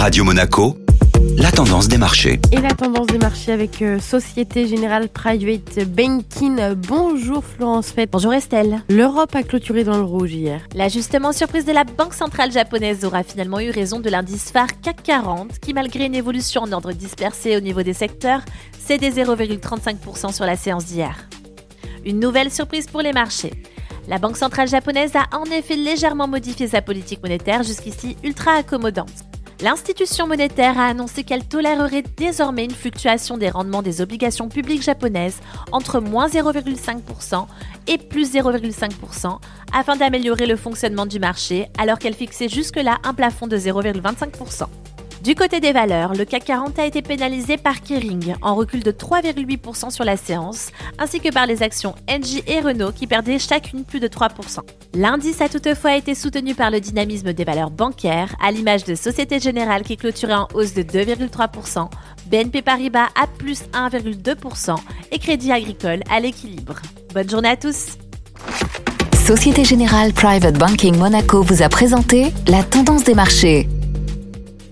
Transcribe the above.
Radio Monaco, la tendance des marchés. Et la tendance des marchés avec euh, Société Générale Private Banking. Bonjour Florence Fett. Bonjour Estelle. L'Europe a clôturé dans le rouge hier. L'ajustement surprise de la Banque Centrale Japonaise aura finalement eu raison de l'indice phare CAC 40 qui malgré une évolution en ordre dispersé au niveau des secteurs, cédait 0,35% sur la séance d'hier. Une nouvelle surprise pour les marchés. La Banque centrale japonaise a en effet légèrement modifié sa politique monétaire jusqu'ici ultra accommodante. L'institution monétaire a annoncé qu'elle tolérerait désormais une fluctuation des rendements des obligations publiques japonaises entre moins 0,5% et plus 0,5% afin d'améliorer le fonctionnement du marché alors qu'elle fixait jusque-là un plafond de 0,25%. Du côté des valeurs, le CAC 40 a été pénalisé par Kering en recul de 3,8% sur la séance, ainsi que par les actions Engie et Renault qui perdaient chacune plus de 3%. L'indice a toutefois été soutenu par le dynamisme des valeurs bancaires, à l'image de Société Générale qui clôturait en hausse de 2,3%, BNP Paribas à plus 1,2% et Crédit Agricole à l'équilibre. Bonne journée à tous Société Générale Private Banking Monaco vous a présenté la tendance des marchés.